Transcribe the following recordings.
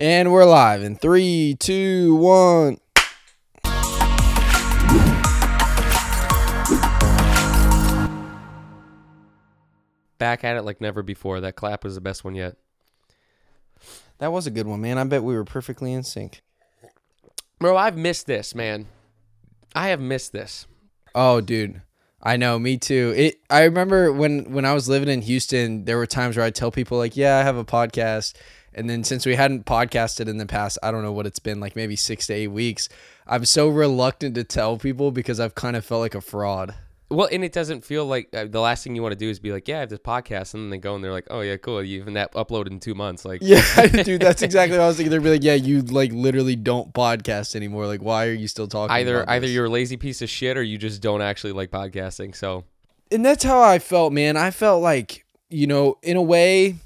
And we're live in three, two, one. Back at it like never before. That clap was the best one yet. That was a good one, man. I bet we were perfectly in sync. Bro, I've missed this, man. I have missed this. Oh, dude. I know, me too. It I remember when when I was living in Houston, there were times where I'd tell people like, "Yeah, I have a podcast." And then since we hadn't podcasted in the past, I don't know what it's been, like maybe 6 to 8 weeks, I'm so reluctant to tell people because I've kind of felt like a fraud. Well, and it doesn't feel like uh, the last thing you want to do is be like, "Yeah, I have this podcast," and then they go and they're like, "Oh yeah, cool. You even that uploaded in two months." Like, Yeah, dude, that's exactly what I was thinking. They'd be like, "Yeah, you like literally don't podcast anymore. Like, why are you still talking?" either either you're a lazy piece of shit or you just don't actually like podcasting. So and that's how I felt, man. I felt like, you know, in a way,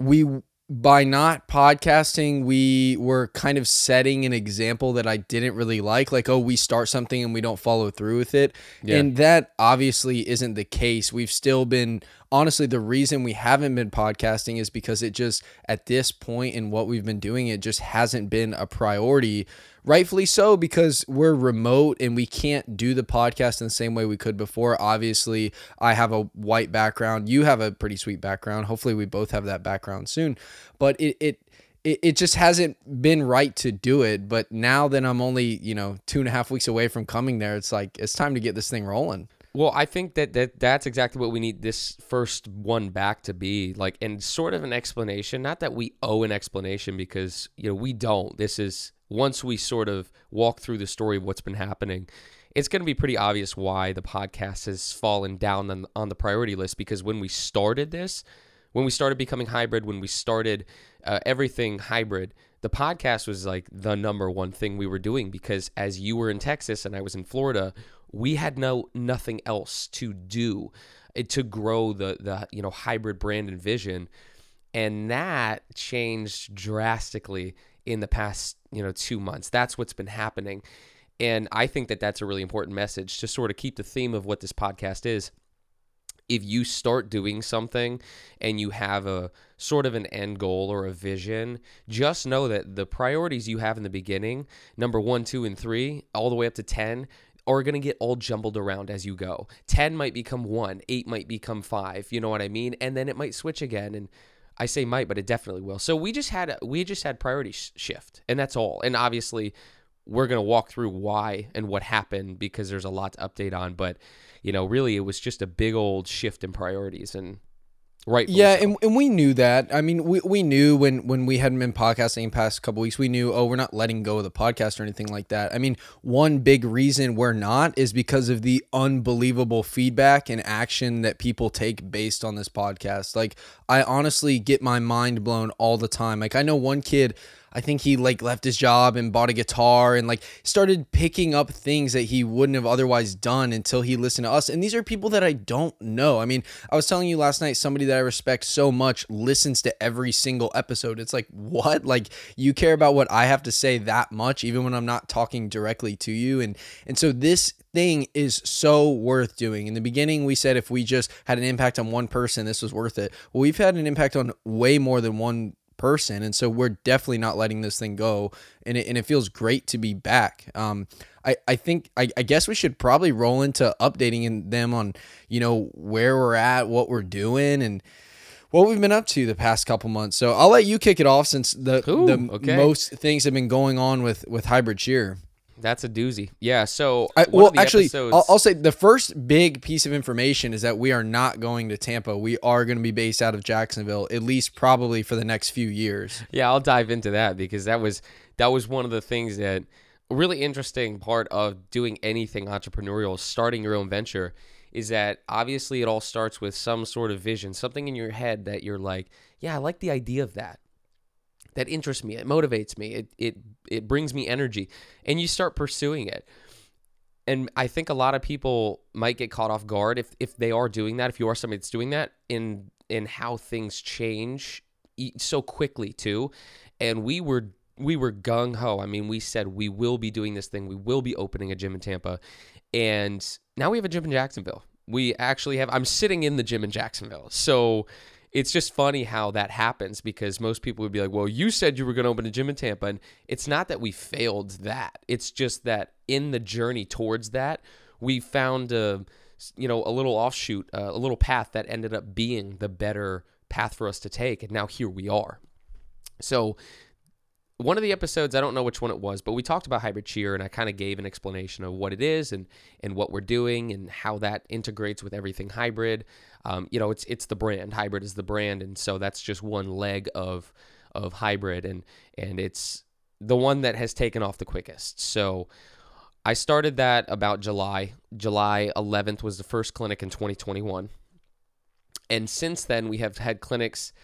we by not podcasting, we were kind of setting an example that I didn't really like. Like, oh, we start something and we don't follow through with it. Yeah. And that obviously isn't the case. We've still been honestly the reason we haven't been podcasting is because it just at this point in what we've been doing, it just hasn't been a priority. Rightfully so because we're remote and we can't do the podcast in the same way we could before. Obviously i have a white background. You have a pretty sweet background. Hopefully we both have that background soon. But it it it, just hasn't been right to do it. But now that i'm only you know two and a half weeks away from coming there it's like it's time to get this thing rolling Well, I think that, that that's exactly what we need this first one back to be like, and sort of an explanation. Not that we owe an explanation because you know we don't. This is once we sort of walk through the story of what's been happening, it's going to be pretty obvious why the podcast has fallen down on, on the priority list. Because when we started this, when we started becoming hybrid, when we started uh, everything hybrid, the podcast was like the number one thing we were doing because as you were in Texas and I was in Florida, we had no nothing else to do eh, to grow the the you know hybrid brand and vision, and that changed drastically in the past you know two months. That's what's been happening, and I think that that's a really important message to sort of keep the theme of what this podcast is. If you start doing something and you have a sort of an end goal or a vision, just know that the priorities you have in the beginning, number one, two, and three, all the way up to 10, are going to get all jumbled around as you go. 10 might become one, eight might become five, you know what I mean? And then it might switch again. And I say might, but it definitely will. So we just had, we just had priority sh- shift and that's all. And obviously, we're going to walk through why and what happened because there's a lot to update on. But, you know, really it was just a big old shift in priorities and right. Yeah, and, and we knew that. I mean, we, we knew when when we hadn't been podcasting in the past couple weeks, we knew, oh, we're not letting go of the podcast or anything like that. I mean, one big reason we're not is because of the unbelievable feedback and action that people take based on this podcast. Like, I honestly get my mind blown all the time. Like, I know one kid. I think he like left his job and bought a guitar and like started picking up things that he wouldn't have otherwise done until he listened to us. And these are people that I don't know. I mean, I was telling you last night, somebody that I respect so much listens to every single episode. It's like, what? Like you care about what I have to say that much, even when I'm not talking directly to you. And and so this thing is so worth doing. In the beginning, we said if we just had an impact on one person, this was worth it. Well, we've had an impact on way more than one person and so we're definitely not letting this thing go and it, and it feels great to be back. Um i i think I, I guess we should probably roll into updating them on you know where we're at what we're doing and what we've been up to the past couple months. So i'll let you kick it off since the the okay. most things have been going on with with hybrid cheer That's a doozy. Yeah. So, I, well, actually, episodes... I'll, I'll say the first big piece of information is that we are not going to Tampa. We are going to be based out of Jacksonville, at least probably for the next few years. Yeah, I'll dive into that because that was that was one of the things that a really interesting part of doing anything entrepreneurial, starting your own venture, is that obviously it all starts with some sort of vision, something in your head that you're like, yeah, I like the idea of that. That interests me. It motivates me. It it it brings me energy, and you start pursuing it. And I think a lot of people might get caught off guard if if they are doing that. If you are somebody that's doing that, in in how things change so quickly too. And we were we were gung ho. I mean, we said we will be doing this thing. We will be opening a gym in Tampa, and now we have a gym in Jacksonville. We actually have. I'm sitting in the gym in Jacksonville, so it's just funny how that happens because most people would be like, "Well, you said you were going to open a gym in Tampa," and it's not that we failed that. It's just that in the journey towards that, we found a you know a little offshoot, uh, a little path that ended up being the better path for us to take, and now here we are. So one of the episodes, I don't know which one it was, but we talked about hybrid cheer and I kind of gave an explanation of what it is and and what we're doing and how that integrates with everything hybrid. Um, you know, it's it's the brand. Hybrid is the brand, and so that's just one leg of of hybrid, and and it's the one that has taken off the quickest. So I started that about July. July 11th was the first clinic in 2021, and since then we have had clinics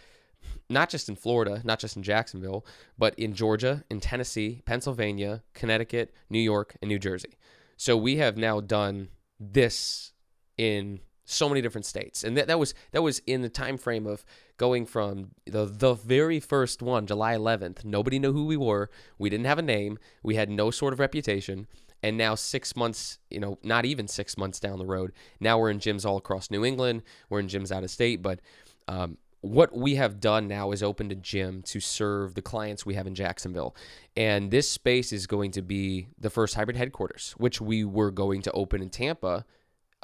not just in Florida, not just in Jacksonville, but in Georgia, in Tennessee, Pennsylvania, Connecticut, New York, and New Jersey. So we have now done this in so many different states. And that, that was that was in the time frame of going from the the very first one, July 11th. Nobody knew who we were. We didn't have a name. We had no sort of reputation. And now 6 months, you know, not even 6 months down the road, now we're in gyms all across New England. We're in gyms out of state, but um, what we have done now is opened a gym to serve the clients we have in Jacksonville. And this space is going to be the first hybrid headquarters, which we were going to open in Tampa.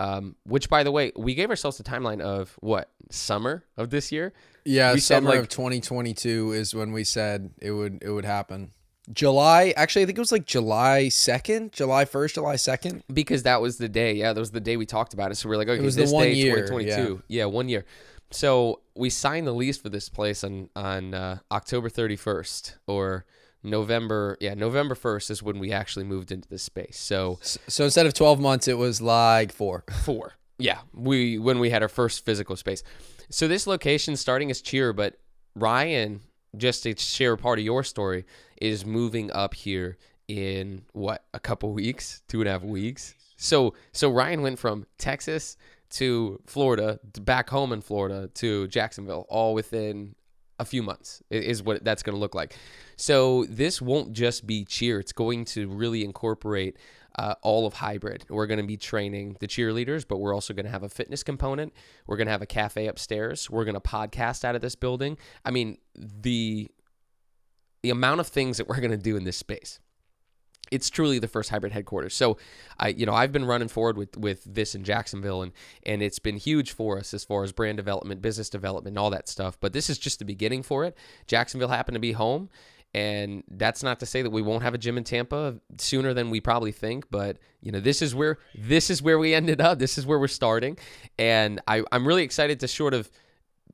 Um, which, by the way, we gave ourselves a timeline of what summer of this year. Yeah, We summer like- of 2022 is when we said it would it would happen. July, actually, I think it was like July 2nd, July 1st, July 2nd. because that was the day. Yeah, that was the day we talked about it. So we're like, okay, was the one day, year, 2022. Yeah. one year. So we signed the lease for this place on on uh, October 31st or November. Yeah, November 1st is when we actually moved into this space. So So instead of 12 months, it was like four. four. Yeah, we when we had our first physical space. So this location starting as cheer, but Ryan, just to share a part of your story, is moving up here in what a couple weeks, two and a half weeks. So so Ryan went from Texas to Florida, to back home in Florida to Jacksonville, all within a few months is what that's going to look like. So this won't just be cheer; it's going to really incorporate uh, all of hybrid. We're going to be training the cheerleaders, but we're also going to have a fitness component. We're going to have a cafe upstairs. We're going to podcast out of this building. I mean the the amount of things that we're going to do in this space it's truly the first hybrid headquarters. So, I you know I've been running forward with with this in Jacksonville, and and it's been huge for us as far as brand development, business development, and all that stuff. But this is just the beginning for it. Jacksonville happened to be home, and that's not to say that we won't have a gym in Tampa sooner than we probably think. But you know this is where this is where we ended up. This is where we're starting, and I I'm really excited to sort of.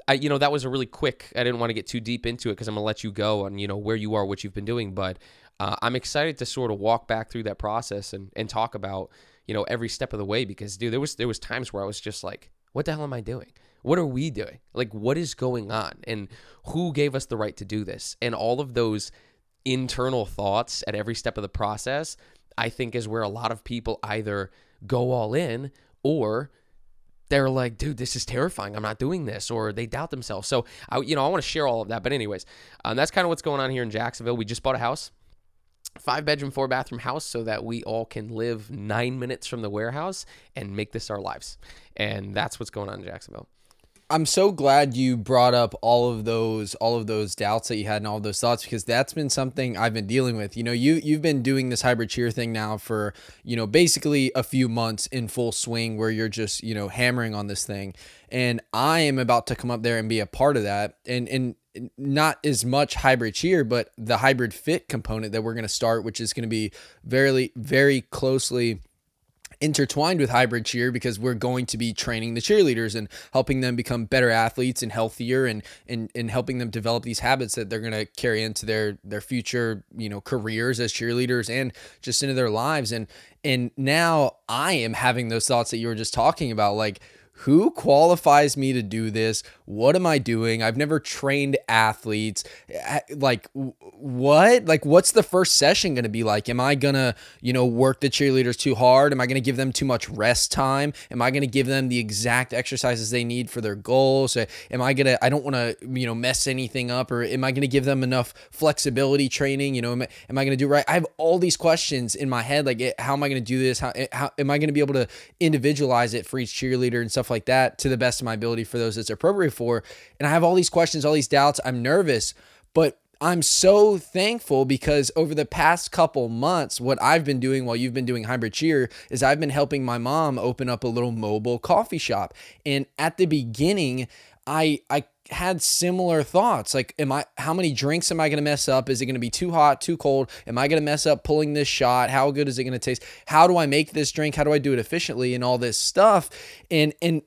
I, you know that was a really quick. I didn't want to get too deep into it because I'm gonna let you go on you know where you are, what you've been doing. But uh, I'm excited to sort of walk back through that process and, and talk about you know every step of the way because dude, there was there was times where I was just like, what the hell am I doing? What are we doing? Like, what is going on? And who gave us the right to do this? And all of those internal thoughts at every step of the process, I think is where a lot of people either go all in or they're like, dude, this is terrifying. I'm not doing this, or they doubt themselves. So, I, you know, I want to share all of that. But, anyways, um, that's kind of what's going on here in Jacksonville. We just bought a house, five bedroom, four bathroom house, so that we all can live nine minutes from the warehouse and make this our lives. And that's what's going on in Jacksonville. I'm so glad you brought up all of those all of those doubts that you had and all those thoughts because that's been something I've been dealing with. You know, you you've been doing this hybrid cheer thing now for, you know, basically a few months in full swing where you're just, you know, hammering on this thing. And I am about to come up there and be a part of that. And and not as much hybrid cheer, but the hybrid fit component that we're going to start, which is going to be very, very closely intertwined with hybrid cheer because we're going to be training the cheerleaders and helping them become better athletes and healthier and and, and helping them develop these habits that they're going to carry into their their future you know careers as cheerleaders and just into their lives. And and now I am having those thoughts that you were just talking about like who qualifies me to do this? What am I doing? I've never trained athletes. Uh, Like, what? Like, what's the first session going to be like? Am I going to, you know, work the cheerleaders too hard? Am I going to give them too much rest time? Am I going to give them the exact exercises they need for their goals? Uh, Am I going to, I don't want to, you know, mess anything up or am I going to give them enough flexibility training? You know, am, I- am I going to do right? I have all these questions in my head. Like, eh, how am I going to do this? How, eh, how am I going to be able to individualize it for each cheerleader and stuff stuff like that to the best of my ability for those it's appropriate for. And I have all these questions, all these doubts. I'm nervous, but I'm so thankful because over the past couple months, what I've been doing while you've been doing hybrid cheer is I've been helping my mom open up a little mobile coffee shop. And at the beginning, I I had similar thoughts like am i how many drinks am i going to mess up? Is it going to be too hot too cold? Am i going to mess up pulling this shot? How good is it going to taste? How do i make this drink? How do i do it efficiently? And all this stuff. And and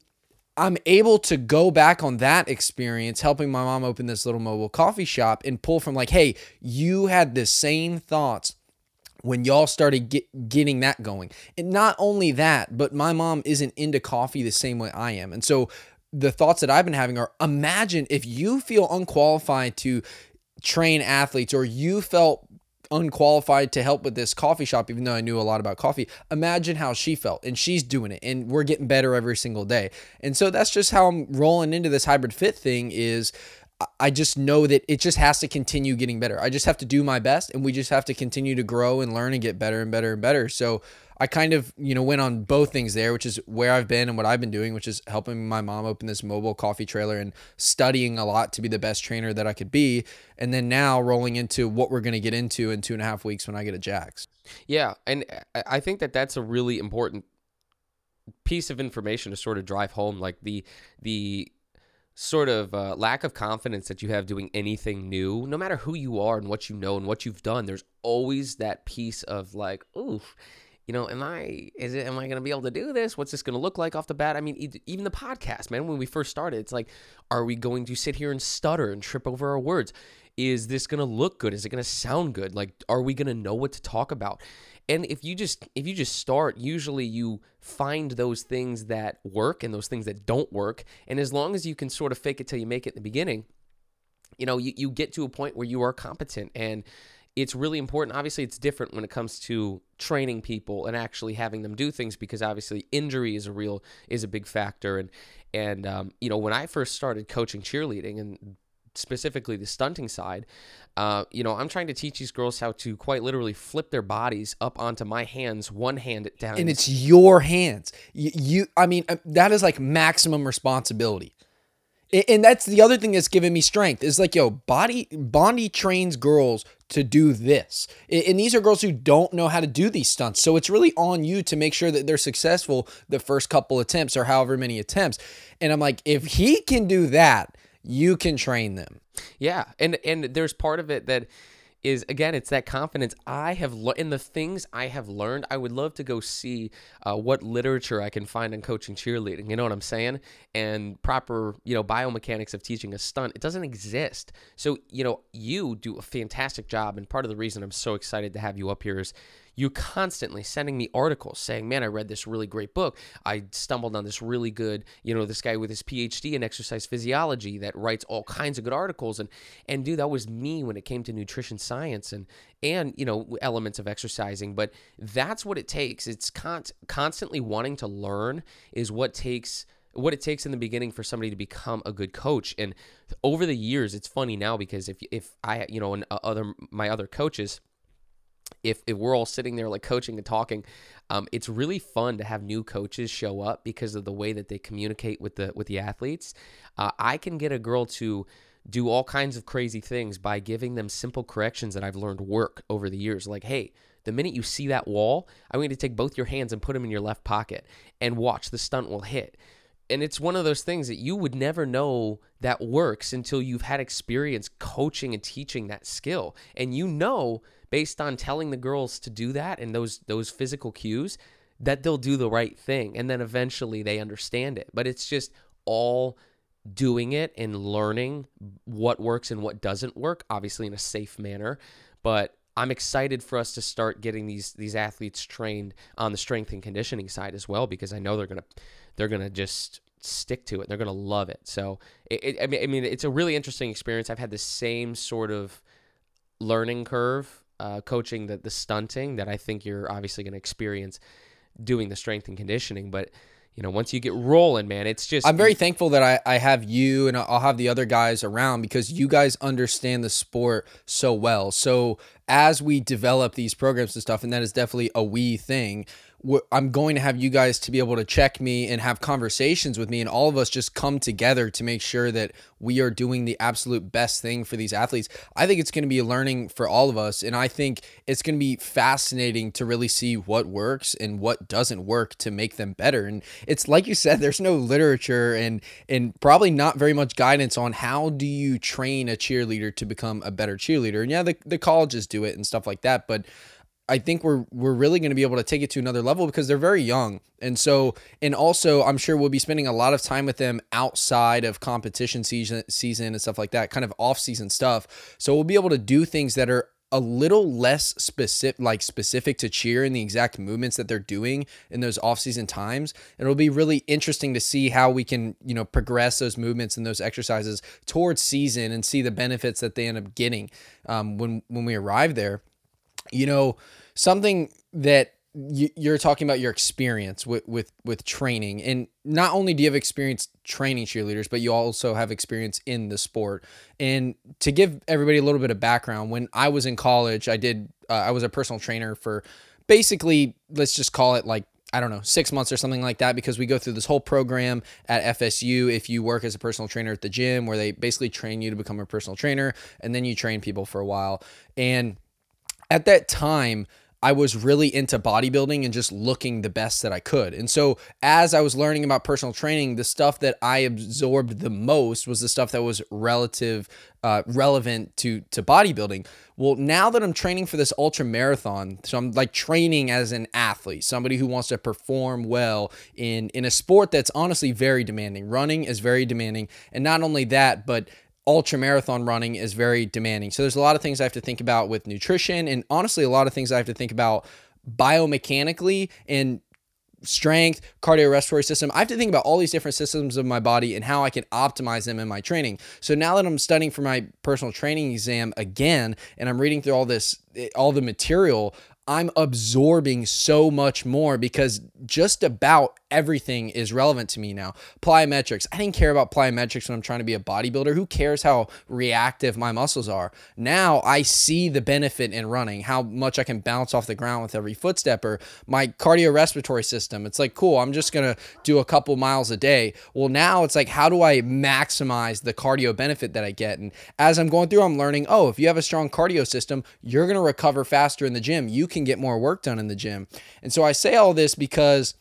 i'm able to go back on that experience helping my mom open this little mobile coffee shop and pull from like hey you had the same thoughts when y'all started get, getting that going. And not only that, but my mom isn't into coffee the same way I am. And so the thoughts that I've been having are imagine if you feel unqualified to train athletes or you felt unqualified to help with this coffee shop even though I knew a lot about coffee imagine how she felt and she's doing it and we're getting better every single day. And so that's just how I'm rolling into this hybrid fit thing is I just know that it just has to continue getting better. I just have to do my best and we just have to continue to grow and learn and get better and better and better. So I kind of, you know, went on both things there, which is where I've been and what I've been doing, which is helping my mom open this mobile coffee trailer and studying a lot to be the best trainer that I could be. And then now rolling into what we're going to get into in two and a half weeks when I get a Jax. Yeah. And I think that that's a really important piece of information to sort of drive home like the the sort of uh, lack of confidence that you have doing anything new, no matter who you are and what you know and what you've done, there's always that piece of like, oof, you know, am I is it am I going to be able to do this? What's this going to look like off the bat? I mean, even the podcast, man, when we first started, it's like are we going to sit here and stutter and trip over our words? Is this going to look good? Is it going to sound good? Like are we going to know what to talk about? And if you just if you just start, usually you find those things that work and those things that don't work. And as long as you can sort of fake it till you make it in the beginning, you know, you, you get to a point where you are competent and it's really important. Obviously, it's different when it comes to training people and actually having them do things because obviously injury is a real is a big factor. And and um, you know when I first started coaching cheerleading and specifically the stunting side, uh, you know, I'm trying to teach these girls how to quite literally flip their bodies up onto my hands, one hand down, and it's your hands. You, you I mean, uh, that is like maximum responsibility. And that's the other thing that's given me strength is like, yo, body Bondi trains girls to do this. And these are girls who don't know how to do these stunts. So it's really on you to make sure that they're successful the first couple attempts or however many attempts. And I'm like, if he can do that, you can train them. Yeah. And and there's part of it that is again it's that confidence i have in the things i have learned i would love to go see uh, what literature i can find on coaching cheerleading you know what i'm saying and proper you know biomechanics of teaching a stunt it doesn't exist so you know you do a fantastic job and part of the reason i'm so excited to have you up here is you constantly sending me articles saying, "Man, I read this really great book. I stumbled on this really good, you know, this guy with his PhD in exercise physiology that writes all kinds of good articles." And and dude, that was me when it came to nutrition science and and you know elements of exercising. But that's what it takes. It's con- constantly wanting to learn is what takes what it takes in the beginning for somebody to become a good coach and over the years it's funny now because if if i you know and uh, other my other coaches if, if we're all sitting there like coaching and talking, um, it's really fun to have new coaches show up because of the way that they communicate with the with the athletes. Uh, I can get a girl to do all kinds of crazy things by giving them simple corrections that I've learned work over the years. Like, hey, the minute you see that wall, I'm going to take both your hands and put them in your left pocket and watch the stunt will hit. And it's one of those things that you would never know that works until you've had experience coaching and teaching that skill. And you know based on telling the girls to do that and those those physical cues that they'll do the right thing and then eventually they understand it but it's just all doing it and learning what works and what doesn't work obviously in a safe manner but I'm excited for us to start getting these these athletes trained on the strength and conditioning side as well because I know they're gonna they're gonna just stick to it. They're gonna love it. So it, it, I mean, I mean, it's a really interesting experience. I've had the same sort of learning curve uh, coaching the the stunting that I think you're obviously going to experience doing the strength and conditioning. But you know, once you get rolling, man, it's just. I'm very thankful that I, I have you and I'll have the other guys around because you guys understand the sport so well. So as we develop these programs and stuff, and that is definitely a we thing, I'm going to have you guys to be able to check me and have conversations with me, and all of us just come together to make sure that we are doing the absolute best thing for these athletes. I think it's going to be a learning for all of us, and I think it's going to be fascinating to really see what works and what doesn't work to make them better. And it's like you said, there's no literature and and probably not very much guidance on how do you train a cheerleader to become a better cheerleader. And yeah, the the colleges do it and stuff like that, but I think we're we're really going to be able to take it to another level because they're very young. And so and also I'm sure we'll be spending a lot of time with them outside of competition season season and stuff like that, kind of off-season stuff. So we'll be able to do things that are a little less specific like specific to cheer and the exact movements that they're doing in those off-season times and it'll be really interesting to see how we can you know progress those movements and those exercises towards season and see the benefits that they end up getting um, when when we arrive there you know, something that you're talking about your experience with, with with training and not only do you have experience training cheerleaders but you also have experience in the sport and to give everybody a little bit of background when i was in college i did uh, i was a personal trainer for basically let's just call it like I don't know, six months or something like that, because we go through this whole program at FSU. If you work as a personal trainer at the gym, where they basically train you to become a personal trainer, and then you train people for a while. And at that time, I was really into bodybuilding and just looking the best that I could. And so, as I was learning about personal training, the stuff that I absorbed the most was the stuff that was relative, uh, relevant to to bodybuilding. Well, now that I'm training for this ultra marathon, so I'm like training as an athlete, somebody who wants to perform well in in a sport that's honestly very demanding. Running is very demanding, and not only that, but ultra marathon running is very demanding. So there's a lot of things I have to think about with nutrition and honestly a lot of things I have to think about biomechanically and strength, cardiorespiratory system. I have to think about all these different systems of my body and how I can optimize them in my training. So now that I'm studying for my personal training exam again and I'm reading through all this all the material, I'm absorbing so much more because just about everything is relevant to me now. Plyometrics. I didn't care about plyometrics when I'm trying to be a bodybuilder. Who cares how reactive my muscles are? Now I see the benefit in running, how much I can bounce off the ground with every footstep or my cardiorespiratory system. It's like, cool, I'm just going to do a couple miles a day. Well, now it's like, how do I maximize the cardio benefit that I get? And as I'm going through, I'm learning, oh, if you have a strong cardio system, you're going to recover faster in the gym. You can get more work done in the gym. And so I say all this because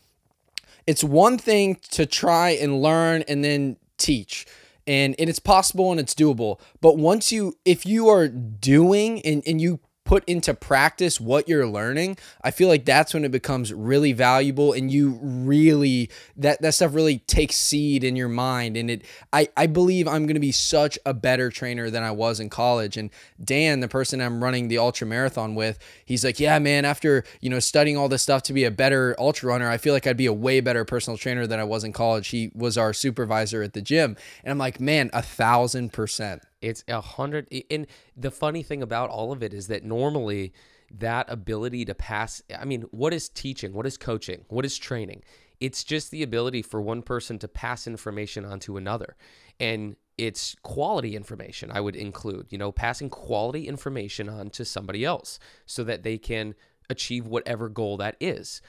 it's one thing to try and learn and then teach. And, and it's possible and it's doable. But once you, if you are doing and, and you put into practice what you're learning, I feel like that's when it becomes really valuable and you really that that stuff really takes seed in your mind and it I I believe I'm going to be such a better trainer than I was in college and Dan the person I'm running the ultra marathon with, he's like, "Yeah, man, after, you know, studying all this stuff to be a better ultra runner, I feel like I'd be a way better personal trainer than I was in college." He was our supervisor at the gym. And I'm like, "Man, a thousand percent." It's a hundred. And the funny thing about all of it is that normally that ability to pass, I mean, what is teaching? What is coaching? What is training? It's just the ability for one person to pass information onto another. And it's quality information, I would include, you know, passing quality information on to somebody else so that they can achieve whatever goal that is.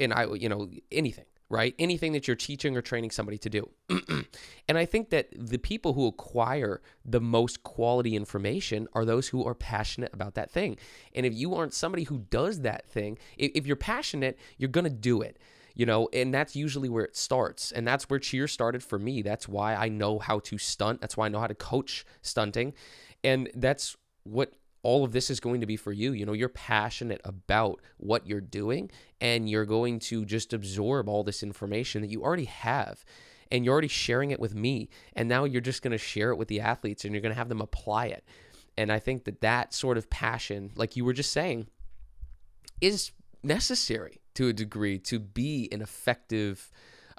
And I, you know, anything right? Anything that you're teaching or training somebody to do. and I think that the people who acquire the most quality information are those who are passionate about that thing. And if you aren't somebody who does that thing, if you're passionate, you're going to do it. You know, and that's usually where it starts. And that's where cheer started for me. That's why I know how to stunt. That's why I know how to coach stunting. And that's what all of this is going to be for you. You know, you're passionate about what you're doing and you're going to just absorb all this information that you already have and you're already sharing it with me. And now you're just going to share it with the athletes and you're going to have them apply it. And I think that that sort of passion, like you were just saying, is necessary to a degree to be an effective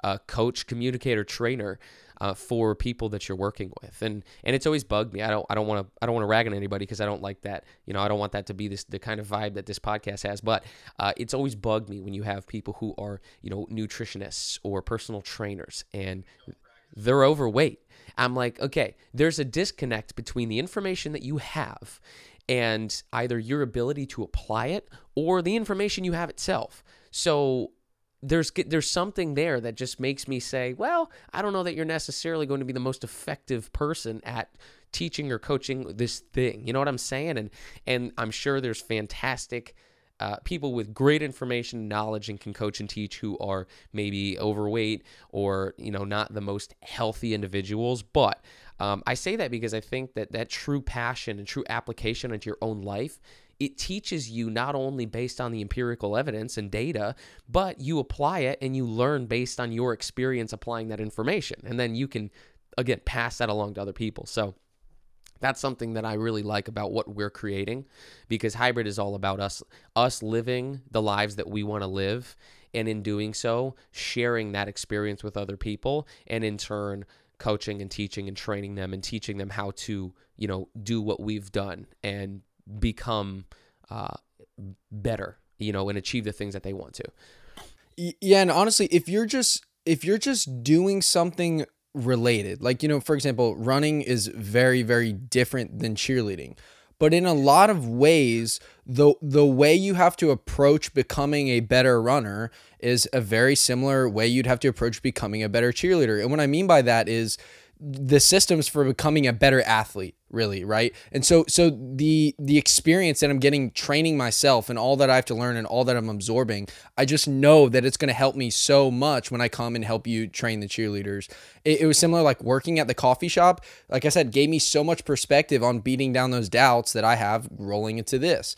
uh, coach, communicator, trainer uh, for people that you're working with. And and it's always bugged me. I don't I don't want to I don't want to rag on anybody because I don't like that. You know I don't want that to be this the kind of vibe that this podcast has. But uh, it's always bugged me when you have people who are you know nutritionists or personal trainers and they're overweight. I'm like, okay, there's a disconnect between the information that you have and either your ability to apply it or the information you have itself. So there's there's something there that just makes me say, well, I don't know that you're necessarily going to be the most effective person at teaching or coaching this thing. You know what I'm saying? And and I'm sure there's fantastic uh, people with great information, knowledge, and can coach and teach who are maybe overweight or you know not the most healthy individuals. But um, I say that because I think that that true passion and true application into your own life it teaches you not only based on the empirical evidence and data, but you apply it and you learn based on your experience applying that information. And then you can, again, pass that along to other people. So that's something that I really like about what we're creating because hybrid is all about us us living the lives that we want to live and in doing so sharing that experience with other people and in turn coaching and teaching and training them and teaching them how to you know do what we've done and become uh, better you know and achieve the things that they want to yeah and honestly if you're just if you're just doing something related. Like, you know, for example, running is very, very different than cheerleading. But in a lot of ways, the the way you have to approach becoming a better runner is a very similar way you'd have to approach becoming a better cheerleader. And what I mean by that is the systems for becoming a better athlete really right? And so so the the experience that i'm getting training myself and all that i have to learn and all that i'm absorbing i just know that it's going to help me so much when i come and help you train the cheerleaders. It, it, was similar like working at the coffee shop like i said gave me so much perspective on beating down those doubts that i have rolling into this.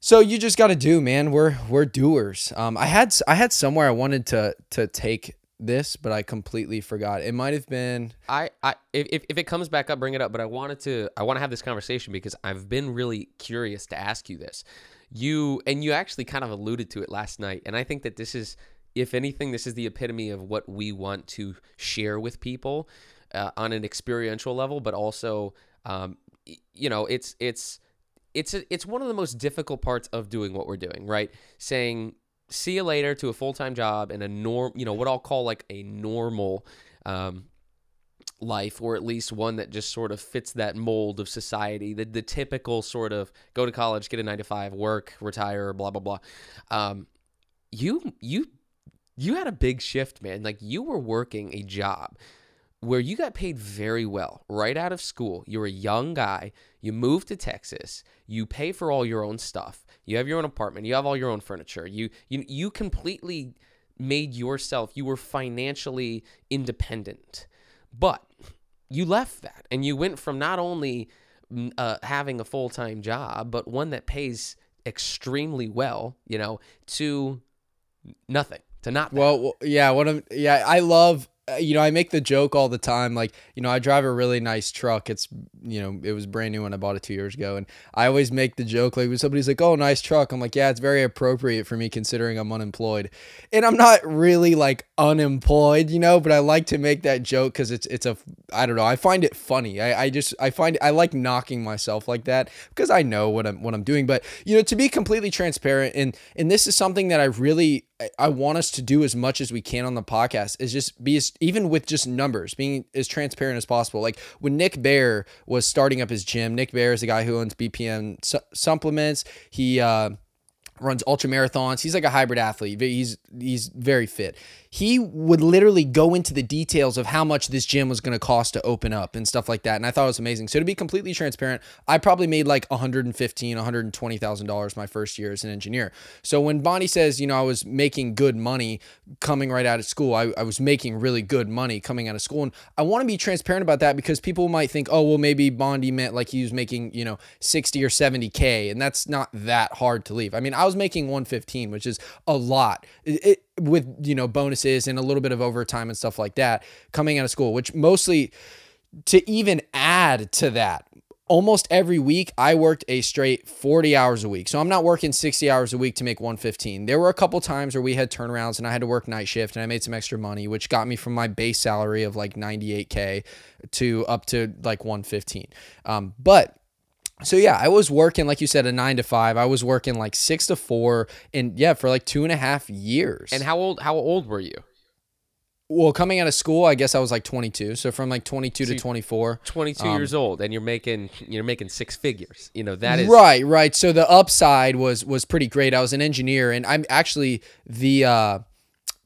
So you just got to do man. We're we're doers. Um i had i had somewhere i wanted to to take this, but I completely forgot. It might have been. I, I if, if it comes back up, bring it up. But I wanted to I want to have this conversation because I've been really curious to ask you this. You and you actually kind of alluded to it last night, and I think that this is, if anything, this is the epitome of what we want to share with people uh, on an experiential level, but also, um, you know, it's it's it's a, it's one of the most difficult parts of doing what we're doing, right? Saying see you later to a full time job and a norm, you know, what I'll call like a normal um, life, or at least one that just sort of fits that mold of society, the the typical sort of go to college, get a nine to five, work, retire, blah blah blah. Um, you you you had a big shift, man. Like you were working a job where you got paid very well right out of school. You're a young guy. You move to Texas. You pay for all your own stuff. You have your own apartment. You have all your own furniture. You you you completely made yourself. You were financially independent, but you left that and you went from not only mm, uh, having a full time job, but one that pays extremely well, you know, to nothing to not. Well, yeah, one of yeah, I love Uh, you know, I make the joke all the time. Like, you know, I drive a really nice truck. It's, you know, it was brand new when I bought it two years ago. And I always make the joke, like, when somebody's like, oh, nice truck. I'm like, yeah, it's very appropriate for me considering I'm unemployed. And I'm not really like unemployed, you know, but I like to make that joke because it's, it's a, I don't know, I find it funny. I, I just, I find, I like knocking myself like that because I know what I'm, what I'm doing. But, you know, to be completely transparent, and, and this is something that I really, I want us to do as much as we can on the podcast is just be as, even with just numbers, being as transparent as possible. Like when Nick Bare was starting up his gym, Nick Bare is the guy who owns BPN su- supplements. He uh, runs ultra marathons. He's like a hybrid athlete. He's he's very fit he would literally go into the details of how much this gym was going to cost to open up and stuff like that. And I thought it was amazing. So to be completely transparent, I probably made like 115, 120,000 dollars my first year as an engineer. So when Bondi says, you know, I was making good money coming right out of school, I, I was making really good money coming out of school. And I want to be transparent about that because people might think, oh, well, maybe Bondi meant like he was making, you know, 60 or 70K. And that's not that hard to leave. I mean, I was making 115, which is a lot. It, it, with you know bonuses and a little bit of overtime and stuff like that coming out of school which mostly to even add to that almost every week I worked a straight 40 hours a week. So I'm not working 60 hours a week to make 115. There were a couple times where we had turnarounds and I had to work night shift and I made some extra money, which got me from my base salary of like 98k to up to like 115. Um, but so yeah, I was working like you said a nine to five. I was working like six to four, and yeah, for like two and a half years. And how old? How old were you? well, coming out of school, I guess I was like 22. So from like 22 to 24. 22 Um, years old and you're making you're making six figures. You know that is right, right. So the upside was was pretty great. I was an engineer, and I'm actually the uh,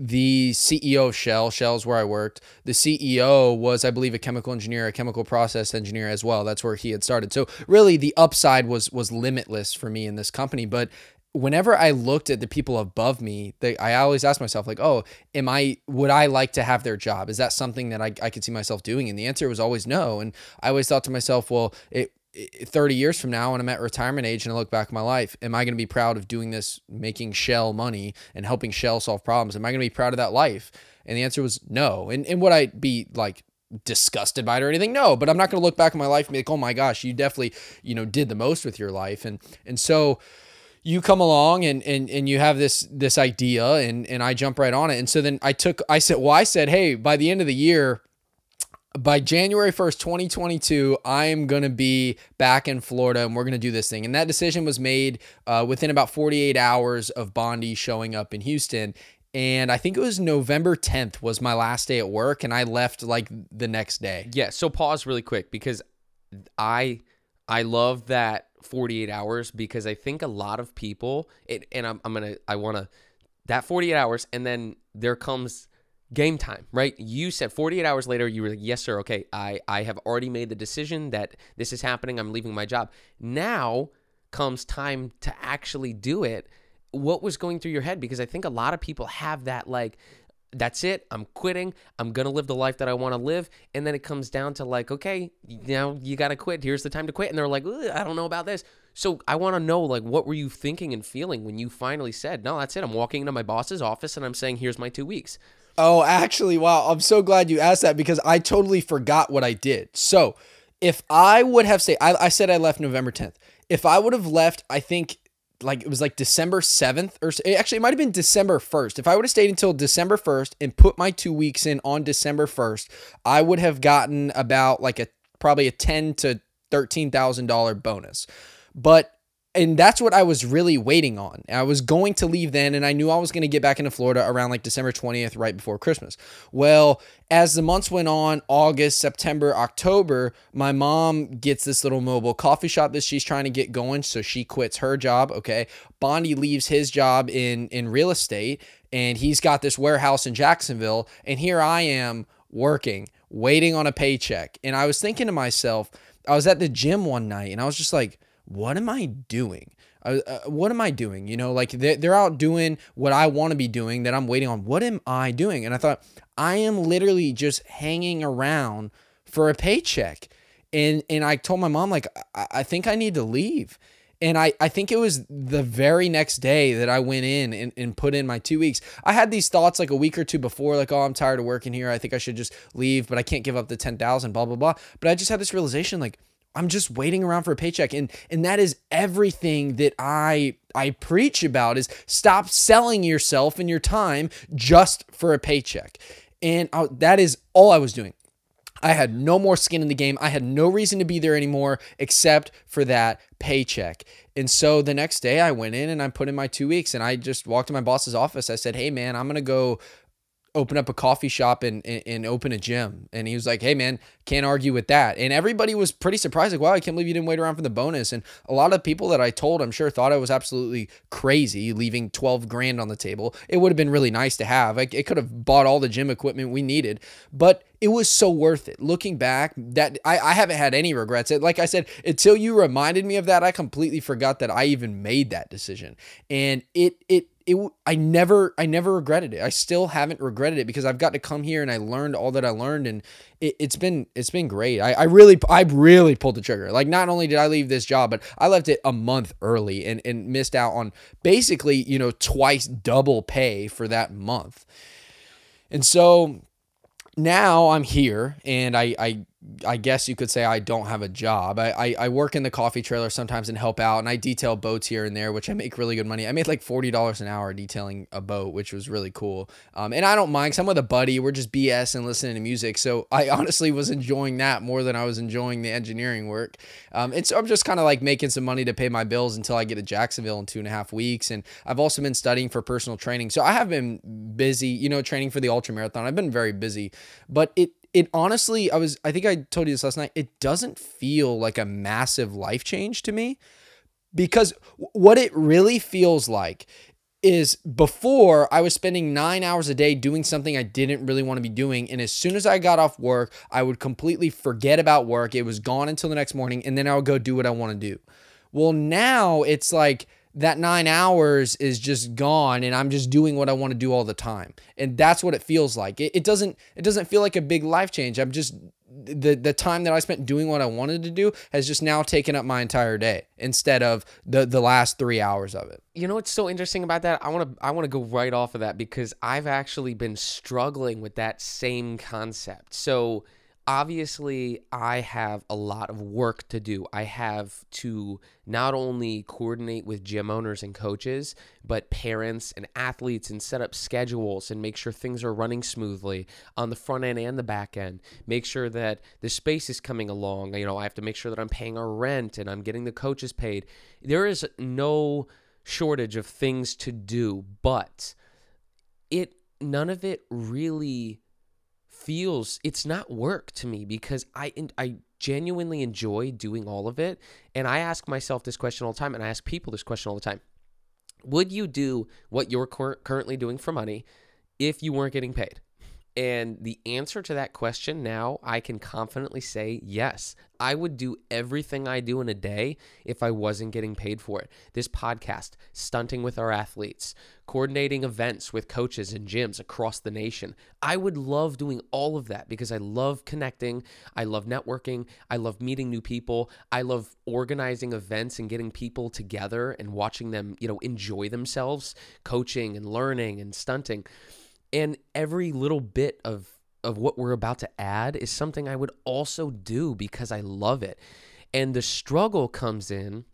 the CEO of Shell. Shell's where I worked. The CEO was, I believe, a chemical engineer, a chemical process engineer as well. That's where he had started. So really, the upside was was limitless for me in this company. But whenever I looked at the people above me, they, I always asked myself, like, oh, am I, would I like to have their job? Is that something that I, I could see myself doing? And the answer was always no. And I always thought to myself, well, it, it- 30 years from now, when I'm at retirement age and I look back at my life, am I going to be proud of doing this, making Shell money and helping Shell solve problems? Am I going to be proud of that life? And the answer was no. And, and would I be like, disgusted by it or anything no but i'm not going to look back at my life and be like oh my gosh you definitely you know did the most with your life and and so you come along and and and you have this this idea and and I jump right on it. And so then I took I said well I said, "Hey, by the end of the year, by January 1st, 2022, I am going to be back in Florida and we're going to do this thing. And that decision was made uh, within about 48 hours of Bondi showing up in Houston. And I think it was November 10th was my last day at work and I left like the next day. Yeah, so pause really quick because I I love that 48 hours because I think a lot of people it, and I'm, I'm gonna I want to that 48 hours and then there comes game time right you said 48 hours later you were like yes sir okay I I have already made the decision that this is happening I'm leaving my job now comes time to actually do it what was going through your head because I think a lot of people have that like that's it. I'm quitting. I'm going to live the life that I want to live. And then it comes down to like, okay, now you got to quit. Here's the time to quit. And they're like, I don't know about this. So I want to know, like, what were you thinking and feeling when you finally said, no, that's it. I'm walking into my boss's office and I'm saying, here's my two weeks. Oh, actually, wow. I'm so glad you asked that because I totally forgot what I did. So, if I would have say I, I said I left November 10th. If I would have left, I think like it was like December 7th or actually it might have been December 1st. If I would have stayed until December 1st and put my 2 weeks in on December 1st, I would have gotten about like a probably a 10 to $13,000 bonus. But and that's what I was really waiting on. I was going to leave then, and I knew I was going to get back into Florida around like December 20th, right before Christmas. Well, as the months went on, August, September, October, my mom gets this little mobile coffee shop that she's trying to get going. So she quits her job. Okay. Bondi leaves his job in, in real estate, and he's got this warehouse in Jacksonville. And here I am working, waiting on a paycheck. And I was thinking to myself, I was at the gym one night, and I was just like, what am I doing? Uh, uh, what am I doing? You know, like they're, they're out doing what I want to be doing that I'm waiting on. What am I doing? And I thought, I am literally just hanging around for a paycheck. And, and I told my mom, like, I, I think I need to leave. And I, I think it was the very next day that I went in and, and put in my two weeks. I had these thoughts like a week or two before, like, oh, I'm tired of working here. I think I should just leave, but I can't give up the 10,000, blah, blah, blah. But I just had this realization, like, I'm just waiting around for a paycheck and and that is everything that I I preach about is stop selling yourself and your time just for a paycheck. And I, that is all I was doing. I had no more skin in the game. I had no reason to be there anymore except for that paycheck. And so the next day I went in and I put in my 2 weeks and I just walked to my boss's office. I said, "Hey man, I'm going to go open up a coffee shop and, and, and open a gym. And he was like, hey, man, can't argue with that. And everybody was pretty surprised. Like, wow, I can't believe you didn't wait around for the bonus. And a lot of people that I told, I'm sure, thought I was absolutely crazy leaving 12 grand on the table. It would have been really nice to have. Like, it could have bought all the gym equipment we needed, but it was so worth it. Looking back, that I, I haven't had any regrets. Like I said, until you reminded me of that, I completely forgot that I even made that decision. And it, it, it I never I never regretted it. I still haven't regretted it because I've got to come here and I learned all that I learned and it, has been it's been great. I, I really I really pulled the trigger. Like not only did I leave this job, but I left it a month early and, and missed out on basically, you know, twice double pay for that month. And so now I'm here and I, I I guess you could say I don't have a job. I, I, I, work in the coffee trailer sometimes and help out, and I detail boats here and there, which I make really good money. I made like forty dollars an hour detailing a boat, which was really cool. Um, and I don't mind. Cause I'm with a buddy. We're just BS and listening to music. So I honestly was enjoying that more than I was enjoying the engineering work. Um, and so I'm just kind of like making some money to pay my bills until I get to Jacksonville in two and a half weeks. And I've also been studying for personal training. So I have been busy, you know, training for the ultra marathon. I've been very busy, but it it honestly, I was, I think I told you this last night. It doesn't feel like a massive life change to me because what it really feels like is before I was spending nine hours a day doing something I didn't really want to be doing. And as soon as I got off work, I would completely forget about work. It was gone until the next morning, and then I would go do what I want to do. Well, now it's like, that nine hours is just gone and i'm just doing what i want to do all the time. And that's what it feels like. It, it doesn't it doesn't feel like a big life change. I'm just the the time that i spent doing what i wanted to do has just now taken up my entire day instead of the the last three hours of it. You know what's so interesting about that? I want to i want to go right off of that because i've actually been struggling with that same concept. So obviously I have a lot of work to do. I have to not only coordinate with gym owners and coaches, but parents and athletes and set up schedules and make sure things are running smoothly on the front end and the back end. Make sure that the space is coming along. You know, I have to make sure that I'm paying our rent and I'm getting the coaches paid. There is no shortage of things to do, but it none of it really feels it's not work to me because I I genuinely enjoy doing all of it and I ask myself this question all the time and I ask people this question all the time. Would you do what you're cur- currently doing for money if you weren't getting paid? And the answer to that question now, I can confidently say yes. I would do everything I do in a day if I wasn't getting paid for it. This podcast, stunting with our athletes, coordinating events with coaches and gyms across the nation. I would love doing all of that because I love connecting. I love networking. I love meeting new people. I love organizing events and getting people together and watching them, you know, enjoy themselves, coaching and learning and stunting. And every little bit of of what we're about to add is something I would also do because I love it. And the struggle comes in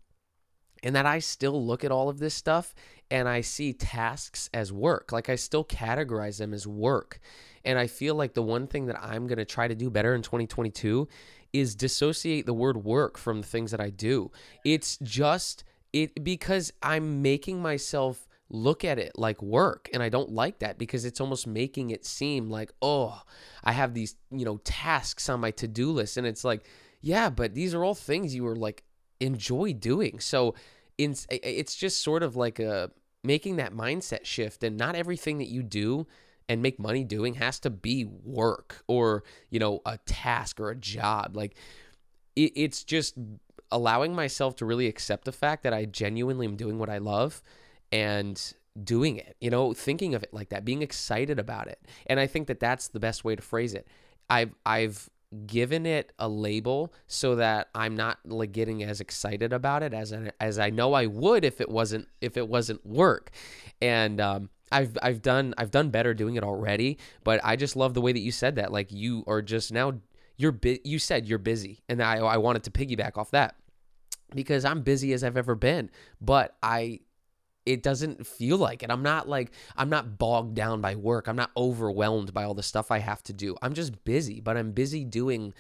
and that I still look at all of this stuff and I see tasks as work. Like I still categorize them as work. And I feel like the one thing that I'm going to try to do better in 2022 is dissociate the word work from the things that I do. It's just it because I'm making myself look at it like work and i don't like that because it's almost making it seem like oh i have these you know tasks on my to-do list and it's like yeah but these are all things you were like enjoy doing. So in, it's just sort of like a making that mindset shift and not everything that you do and make money doing has to be work or you know a task or a job. Like it, it's just allowing myself to really accept the fact that i genuinely am doing what i love and doing it, you know, thinking of it like that, being excited about it. And I think that that's the best way to phrase it. I've I've given it a label so that I'm not like getting as excited about it as I, as I know I would if it wasn't if it wasn't work. And um I've I've done I've done better doing it already, but I just love the way that you said that. Like you are just now you're bi- you said you're busy, and I I wanted to piggyback off that because I'm busy as I've ever been, but I it doesn't feel like it. I'm not like I'm not bogged down by work. I'm not overwhelmed by all the stuff I have to do. I'm just busy, but I'm busy doing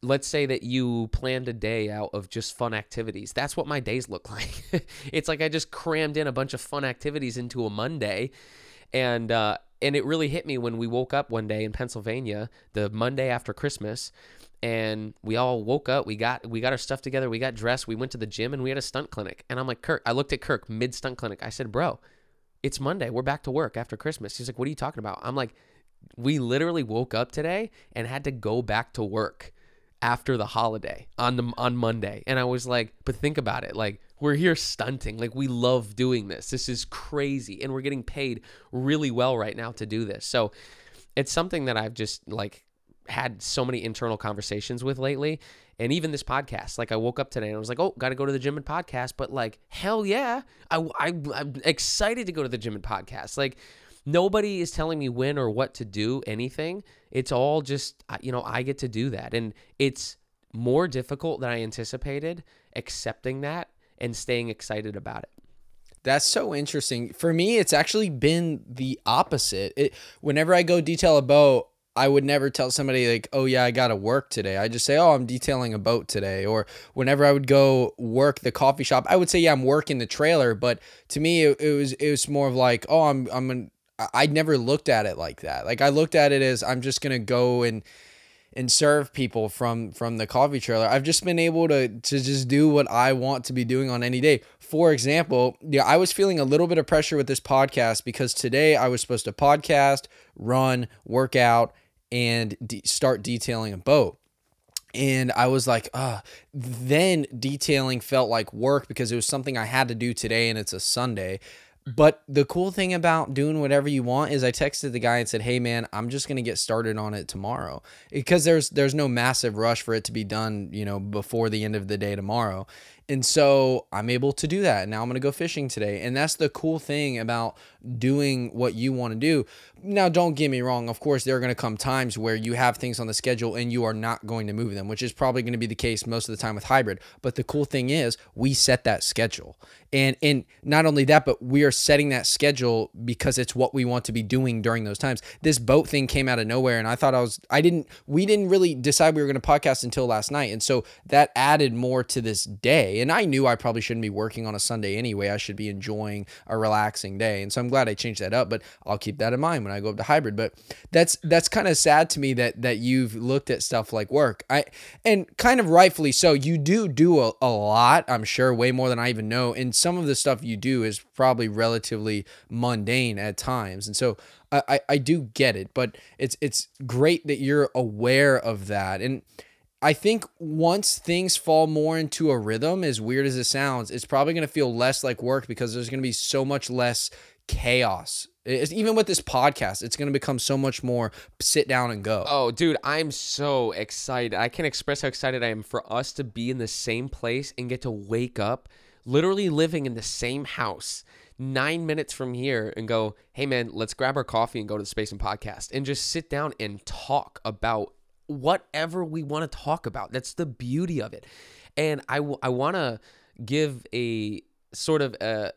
let's say that you planned a day out of just fun activities. That's what my days look like. it's like I just crammed in a bunch of fun activities into a Monday and uh and it really hit me when we woke up one day in Pennsylvania, the Monday after Christmas, and we all woke up we got we got our stuff together we got dressed we went to the gym and we had a stunt clinic. And i'm like kirk i looked at kirk mid stunt clinic. I said bro it's monday we're back to work after christmas. He's like what are you talking about? I'm like we literally woke up today and had to go back to work after the holiday on the on monday. And i was like but think about it like we're here stunting like we love doing this. This is crazy and we're getting paid really well right now to do this. So it's something that i've just like had so many internal conversations with lately. And even this podcast, like I woke up today and I was like, oh, got to go to the gym and podcast. But like, hell yeah, I, I, I'm excited to go to the gym and podcast. Like, nobody is telling me when or what to do anything. It's all just you know, I get to do that. And it's more difficult than I anticipated accepting that and staying excited about it. That's so interesting. For me, it's actually been the opposite. It, whenever I go detail a boat, I would never tell somebody like, "Oh yeah, I got to work today." I just say, "Oh, I'm detailing a boat today." Or whenever I would go work the coffee shop, I would say, "Yeah, I'm working the trailer." But to me, it, it was it was more of like, "Oh, I'm I'm an, I never looked at it like that. Like I looked at it as I'm just gonna go and and serve people from from the coffee trailer. I've just been able to to just do what I want to be doing on any day. For example, yeah, I was feeling a little bit of pressure with this podcast because today I was supposed to podcast, run, work out, and de- start detailing a boat. And I was like, uh, then detailing felt like work because it was something I had to do today and it's a Sunday. But the cool thing about doing whatever you want is I texted the guy and said, "Hey man, I'm just going to get started on it tomorrow." Because there's there's no massive rush for it to be done, you know, before the end of the day tomorrow. And so I'm able to do that. And Now I'm going to go fishing today. And that's the cool thing about doing what you want to do. Now, don't get me wrong. Of course, there are going to come times where you have things on the schedule and you are not going to move them, which is probably going to be the case most of the time with hybrid. But the cool thing is, we set that schedule. And and not only that, but we are setting that schedule because it's what we want to be doing during those times. This boat thing came out of nowhere and I thought I was I didn't we didn't really decide we were going to podcast until last night. And so that added more to this day. And I knew I probably shouldn't be working on a Sunday anyway. I should be enjoying a relaxing day. And so I'm glad I changed that up, but I'll keep that in mind when I go up to hybrid. But that's that's kind of sad to me that that you've looked at stuff like work. I and kind of rightfully so. You do do a, a lot, I'm sure, way more than I even know. And some of the stuff you do is probably relatively mundane at times. And so I, I, do get it, but it's it's great that you're aware of that. And I think once things fall more into a rhythm, as weird as it sounds, it's probably going to feel less like work because there's going to be so much less chaos. It's, even with this podcast, it's going to become so much more sit down and go. Oh, dude, I'm so excited. I can't express how excited I am for us to be in the same place and get to wake up literally living in the same house nine minutes from here and go, hey man, let's grab our coffee and go to the Space and Podcast and just sit down and talk about whatever we want to talk about. That's the beauty of it. And I, w- I want to give a sort of a,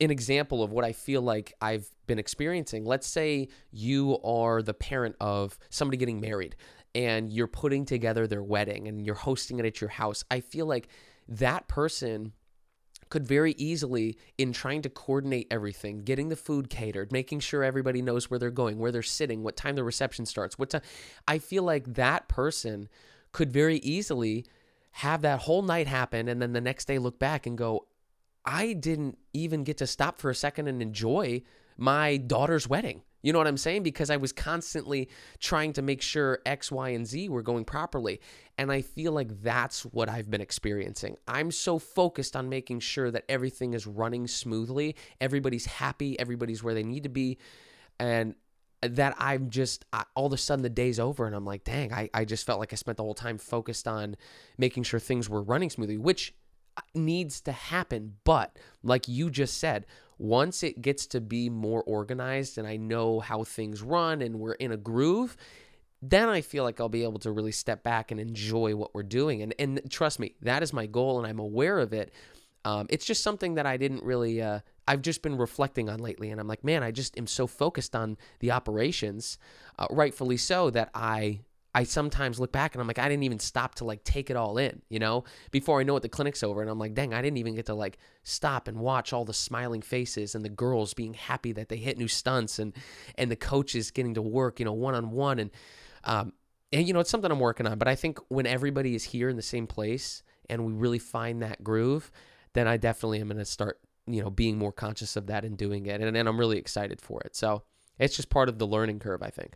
an example of what I feel like I've been experiencing. Let's say you are the parent of somebody getting married and you're putting together their wedding and you're hosting it at your house. I feel like that person could very easily in trying to coordinate everything getting the food catered making sure everybody knows where they're going where they're sitting what time the reception starts what time i feel like that person could very easily have that whole night happen and then the next day look back and go i didn't even get to stop for a second and enjoy my daughter's wedding you know what I'm saying? Because I was constantly trying to make sure X, Y, and Z were going properly. And I feel like that's what I've been experiencing. I'm so focused on making sure that everything is running smoothly, everybody's happy, everybody's where they need to be. And that I'm just I, all of a sudden the day's over and I'm like, dang, I, I just felt like I spent the whole time focused on making sure things were running smoothly, which uh, needs to happen. But like you just said, once it gets to be more organized and I know how things run and we're in a groove, then I feel like I'll be able to really step back and enjoy what we're doing. And and trust me, that is my goal, and I'm aware of it. Um, it's just something that I didn't really. Uh, I've just been reflecting on lately, and I'm like, man, I just am so focused on the operations, uh, rightfully so, that I I sometimes look back and I'm like, I didn't even stop to like take it all in, you know, before I know what the clinic's over. And I'm like, dang, I didn't even get to like stop and watch all the smiling faces and the girls being happy that they hit new stunts and and the coaches getting to work, you know, one on one. And um, and you know, it's something I'm working on. But I think when everybody is here in the same place and we really find that groove, then I definitely am going to start, you know, being more conscious of that and doing it. And, and I'm really excited for it. So it's just part of the learning curve, I think.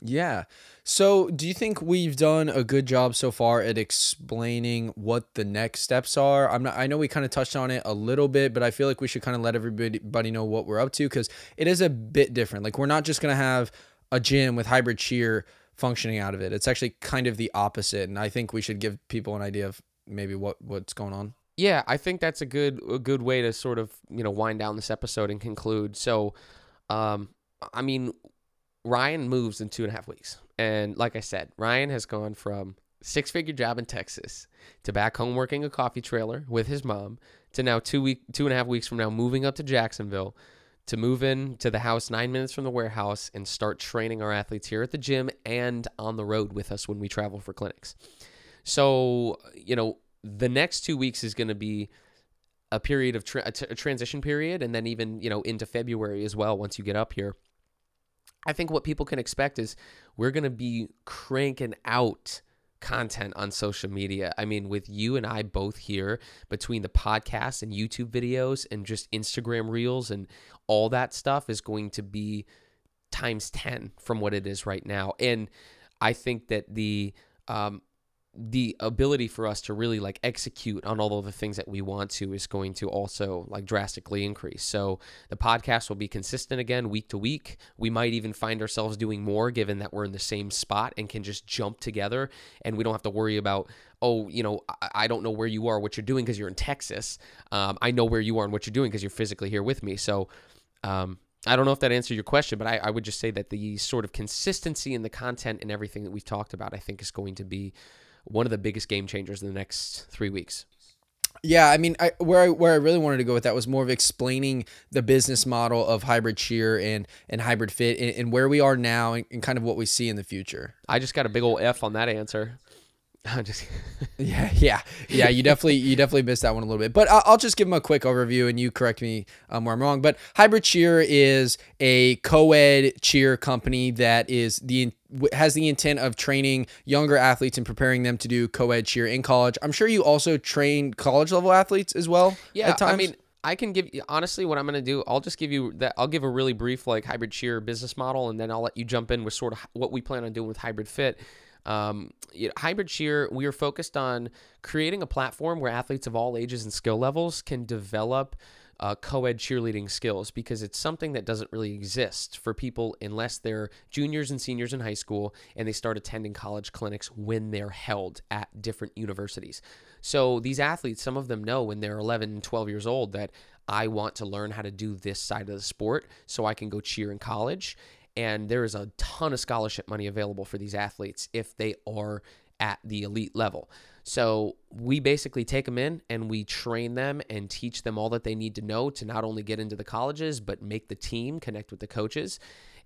Yeah. So, do you think we've done a good job so far at explaining what the next steps are? I'm not I know we kind of touched on it a little bit, but I feel like we should kind of let everybody know what we're up to cuz it is a bit different. Like we're not just going to have a gym with hybrid cheer functioning out of it. It's actually kind of the opposite, and I think we should give people an idea of maybe what what's going on. Yeah, I think that's a good a good way to sort of, you know, wind down this episode and conclude. So, Um, I mean, Ryan moves in two and a half weeks. And like I said, Ryan has gone from six figure job in Texas to back home working a coffee trailer with his mom to now two week two and a half weeks from now moving up to Jacksonville to move in to the house nine minutes from the warehouse and start training our athletes here at the gym and on the road with us when we travel for clinics. So, you know, the next two weeks is going to be a period of tra- a, t- a transition period and then even, you know, into February as well once you get up here. I think what people can expect is we're going to be cranking out content on social media. I mean, with you and I both here between the podcast and YouTube videos and just Instagram reels and all that stuff is going to be times 10 from what it is right now. And I think that the um, the ability for us to really like execute on all of the things that we want to is going to also like drastically increase. So the podcast will be consistent again week to week. We might even find ourselves doing more given that we're in the same spot and can just jump together and we don't have to worry about oh, you know, I, don't know where you are, what you're doing because you're in Texas. Um, I know where you are and what you're doing because you're physically here with me. So um, I don't know if that answered your question, but I, I would just say that the sort of consistency in the content and everything that we've talked about, I think, is going to be one of the biggest game changers in the next three weeks. Yeah, I mean, I, where I where I really wanted to go with that was more of explaining the business model of hybrid cheer and and hybrid fit and, and where we are now and, and, kind of what we see in the future. I just got a big old F on that answer. just yeah, yeah, yeah. You definitely you definitely missed that one a little bit, but I'll, I'll just give them a quick overview, and you correct me um, where I'm wrong. But Hybrid Cheer is a co-ed cheer company that is the has the intent of training younger athletes and preparing them to do co-ed cheer in college. I'm sure you also train college level athletes as well. Yeah, I mean. I can give you honestly what I'm going to do. I'll just give you that. I'll give a really brief like hybrid cheer business model, and then I'll let you jump in with sort of what we plan on doing with hybrid fit. Um, you know, hybrid cheer, we are focused on creating a platform where athletes of all ages and skill levels can develop uh, co-ed cheerleading skills because it's something that doesn't really exist for people unless they're juniors and seniors in high school and they start attending college clinics when they're held at different universities. So these athletes, some of them know when they're 11, 12 years old that I want to learn how to do this side of the sport so I can go cheer in college and there is a ton of scholarship money available for these athletes if they are at the elite level. So we basically take them in and we train them and teach them all that they need to know to not only get into the colleges, but make the team, connect with the coaches.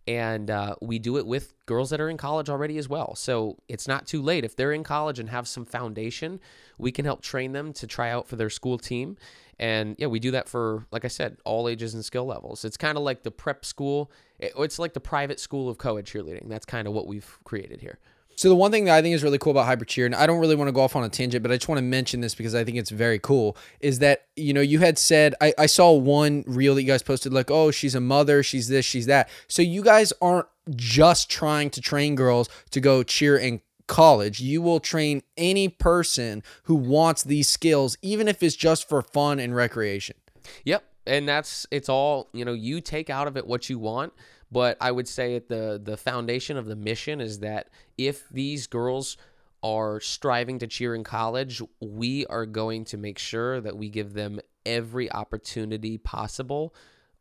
And uh, we do it with girls that are in college already as well. So it's not too late. If they're in college and have some foundation, we can help train them to try out for their school team. And yeah, we do that for, like I said, all ages and skill levels. It's kind of like the prep school it's like the private school of co-ed cheerleading. That's kind of what we've created here. So the one thing that I think is really cool about hybrid cheer, and I don't really want to go off on a tangent, but I just want to mention this because I think it's very cool, is that you know you had said I, I saw one reel that you guys posted like, oh, she's a mother, she's this, she's that. So you guys aren't just trying to train girls to go cheer in college. You will train any person who wants these skills, even if it's just for fun and recreation. Yep and that's it's all you know you take out of it what you want but i would say at the the foundation of the mission is that if these girls are striving to cheer in college we are going to make sure that we give them every opportunity possible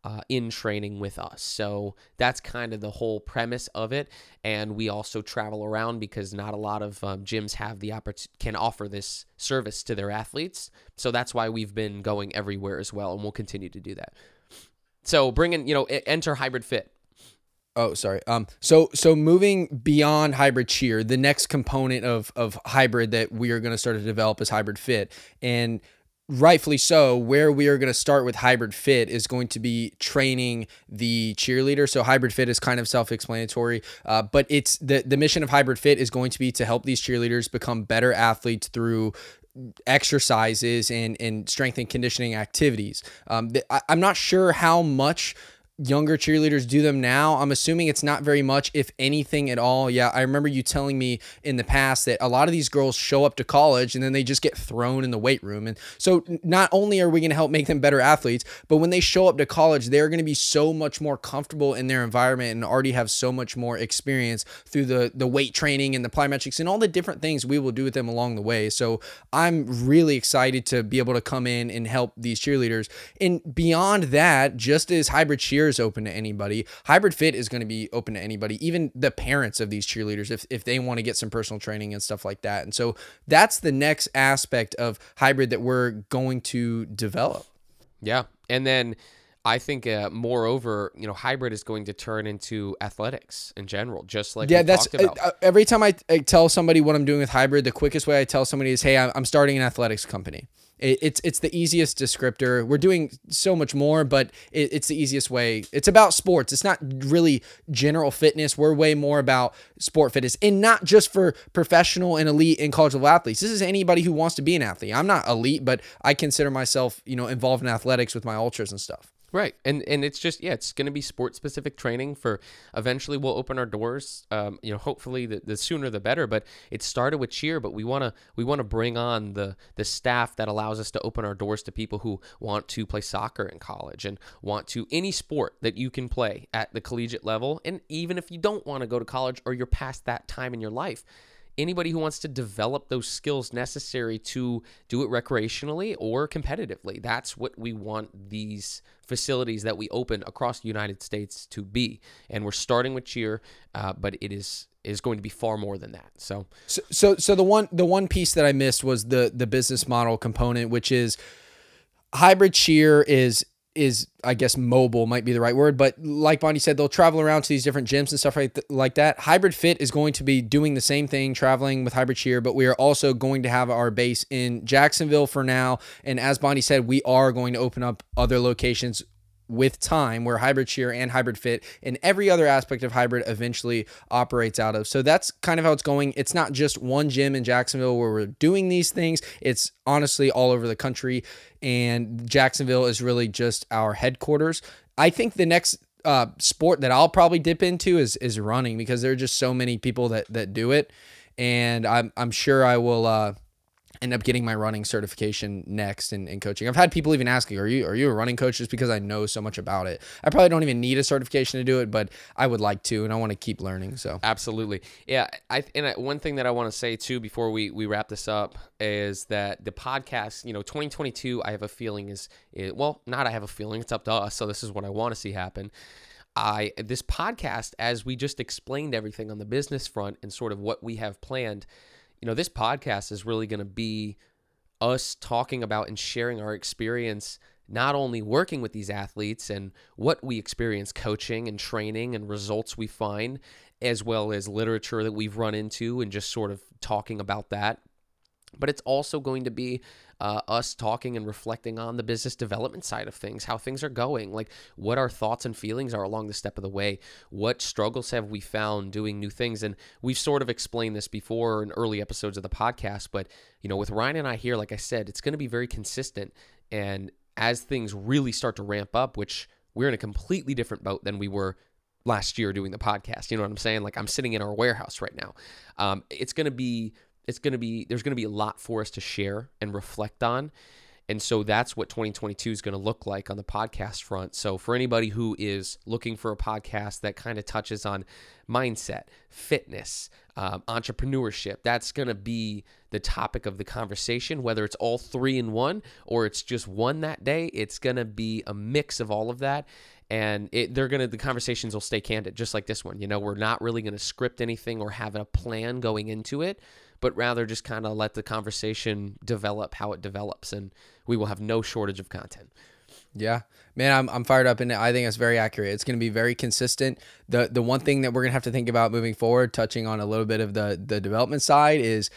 uh, in training with us. So that's kind of the whole premise of it. And we also travel around because not a lot of um, gyms have the opportunity can offer this service to their athletes. So that's why we've been going everywhere as well, and we'll continue to do that. So bringing you know enter hybrid fit. Oh, sorry. Um, so so moving beyond hybrid cheer, the next component of of hybrid that we are going to start to develop is hybrid fit, and rightfully so, where we are going to start with hybrid fit is going to be training the cheerleader. So hybrid fit is kind of self-explanatory, uh, but it's the the mission of hybrid fit is going to be to help these cheerleaders become better athletes through exercises and and strength and conditioning activities. Um, I, I'm not sure how much younger cheerleaders do them now. I'm assuming it's not very much, if anything at all. Yeah, I remember you telling me in the past that a lot of these girls show up to college and then they just get thrown in the weight room. And so not only are we going to help make them better athletes, but when they show up to college, they're going to be so much more comfortable in their environment and already have so much more experience through the the weight training and the plyometrics and all the different things we will do with them along the way. So I'm really excited to be able to come in and help these cheerleaders. And beyond that, just as hybrid cheer is open to anybody. Hybrid Fit is going to be open to anybody, even the parents of these cheerleaders, if, if they want to get some personal training and stuff like that. And so that's the next aspect of hybrid that we're going to develop. Yeah. And then I think, uh, moreover, you know, hybrid is going to turn into athletics in general, just like yeah. That's talked about. uh, every time I, I tell somebody what I'm doing with hybrid, the quickest way I tell somebody is, "Hey, I'm starting an athletics company." It, it's it's the easiest descriptor. We're doing so much more, but it, it's the easiest way. It's about sports. It's not really general fitness. We're way more about sport fitness, and not just for professional and elite and college level athletes. This is anybody who wants to be an athlete. I'm not elite, but I consider myself, you know, involved in athletics with my ultras and stuff. Right, and and it's just yeah, it's going to be sport specific training for. Eventually, we'll open our doors. Um, you know, hopefully the, the sooner the better. But it started with cheer, but we want to we want to bring on the the staff that allows us to open our doors to people who want to play soccer in college and want to any sport that you can play at the collegiate level, and even if you don't want to go to college or you're past that time in your life anybody who wants to develop those skills necessary to do it recreationally or competitively. That's what we want these facilities that we open across the United States to be. And we're starting with cheer, uh, but it is is going to be far more than that. So, So, so, so the one the one piece that I missed was the the business model component, which is hybrid cheer is is I guess mobile might be the right word, but like Bondi said, they'll travel around to these different gyms and stuff like, th- like that. Hybrid Fit is going to be doing the same thing, traveling with Hybrid Cheer, but we are also going to have our base in Jacksonville for now. And as Bondi said, we are going to open up other locations with time where hybrid cheer and hybrid fit and every other aspect of hybrid eventually operates out of. So that's kind of how it's going. It's not just one gym in Jacksonville where we're doing these things. It's honestly all over the country and Jacksonville is really just our headquarters. I think the next uh, sport that I'll probably dip into is is running because there are just so many people that that do it and I'm I'm sure I will uh end up getting my running certification next in, in coaching. I've had people even asking, are you are you a running coach just because I know so much about it? I probably don't even need a certification to do it, but I would like to and I want to keep learning. So Absolutely. Yeah. I and I, one thing that I want to say too before we we wrap this up is that the podcast, you know, 2022, I have a feeling is, is well, not I have a feeling. It's up to us. So this is what I want to see happen. I this podcast, as we just explained everything on the business front and sort of what we have planned, you know, this podcast is really going to be us talking about and sharing our experience not only working with these athletes and what we experience coaching and training and results we find, as well as literature that we've run into and just sort of talking about that. But it's also going to be uh, us talking and reflecting on the business development side of things, how things are going, like what our thoughts and feelings are along the step of the way, what struggles have we found doing new things. And we've sort of explained this before in early episodes of the podcast, but you know, with Ryan and I here, like I said, it's going to be very consistent. And as things really start to ramp up, which we're in a completely different boat than we were last year doing the podcast. You know what I'm saying? Like I'm sitting in our warehouse right now. Um, it's going to be it's going to be there's going to be a lot for us to share and reflect on. And so that's what 2022 is going to look like on the podcast front. So for anybody who is looking for a podcast that kind of touches on mindset, fitness, um, entrepreneurship, that's going to be the topic of the conversation. Whether it's all three in one or it's just one that day, it's going to be a mix of all of that and it, they're gonna the conversations will stay candid just like this one you know we're not really gonna script anything or have a plan going into it but rather just kind of let the conversation develop how it develops and we will have no shortage of content Yeah, man, I'm, I'm fired up, and I think it's very accurate. It's going to be very consistent. the The one thing that we're going to have to think about moving forward, touching on a little bit of the the development side, is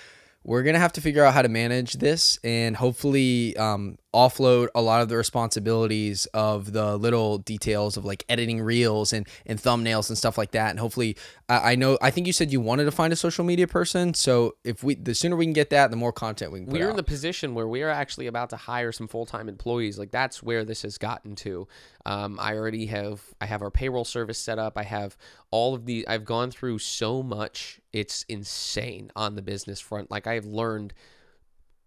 we're going to have to figure out how to manage this and hopefully um, offload a lot of the responsibilities of the little details of like editing reels and, and thumbnails and stuff like that. And hopefully, I I know, I think you said you wanted to find a social media person. So if we, the sooner we can get that, the more content we can we're in the position where we are actually about to hire some full-time employees. Like that's where this has gotten to. Um, i already have i have our payroll service set up. I have all of the i've gone through so much. It's insane on the business front. Like i have learned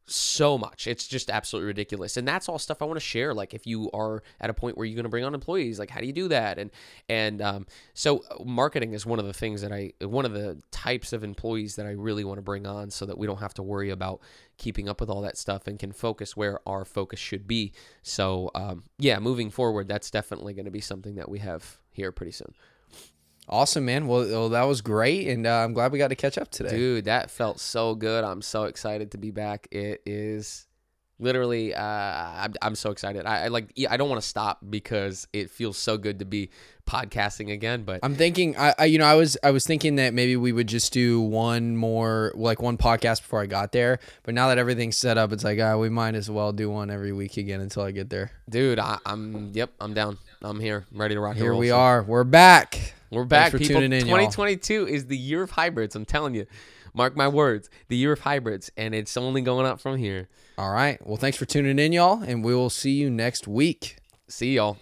so much. It's just absolutely ridiculous. And that's all stuff I want to share. Like if you are at a point where you're going to bring on employees, like how do you do that? And and um, so uh, marketing is one of the things that I one of the types of employees that I really want to bring on so that we don't have to worry about keeping up with all that stuff and can focus where our focus should be. So um, yeah, moving forward, that's definitely going to be something that we have here pretty soon. Awesome, man. Well, well that was great, and uh, I'm glad we got to catch up today. Dude, that felt so good. I'm so excited to be back. It is literally, uh, I'm, I'm so excited. I, I like, I don't want to stop because it feels so good to be podcasting again. But I'm thinking, I, I, you know, I was, I was thinking that maybe we would just do one more, like one podcast before I got there. But now that everything's set up, it's like, uh, we might as well do one every week again until I get there. dude, I, I'm, yep, I'm down. I'm here, I'm ready to rock Here roll. we So- are. We're back. We're back, for people. tuning in, y'all. 2022 is the year of hybrids. I'm telling you. Mark my words, the year of hybrids, and it's only going up from here. All right. Well, thanks for tuning in, y'all, and we will see you next week. See y'all.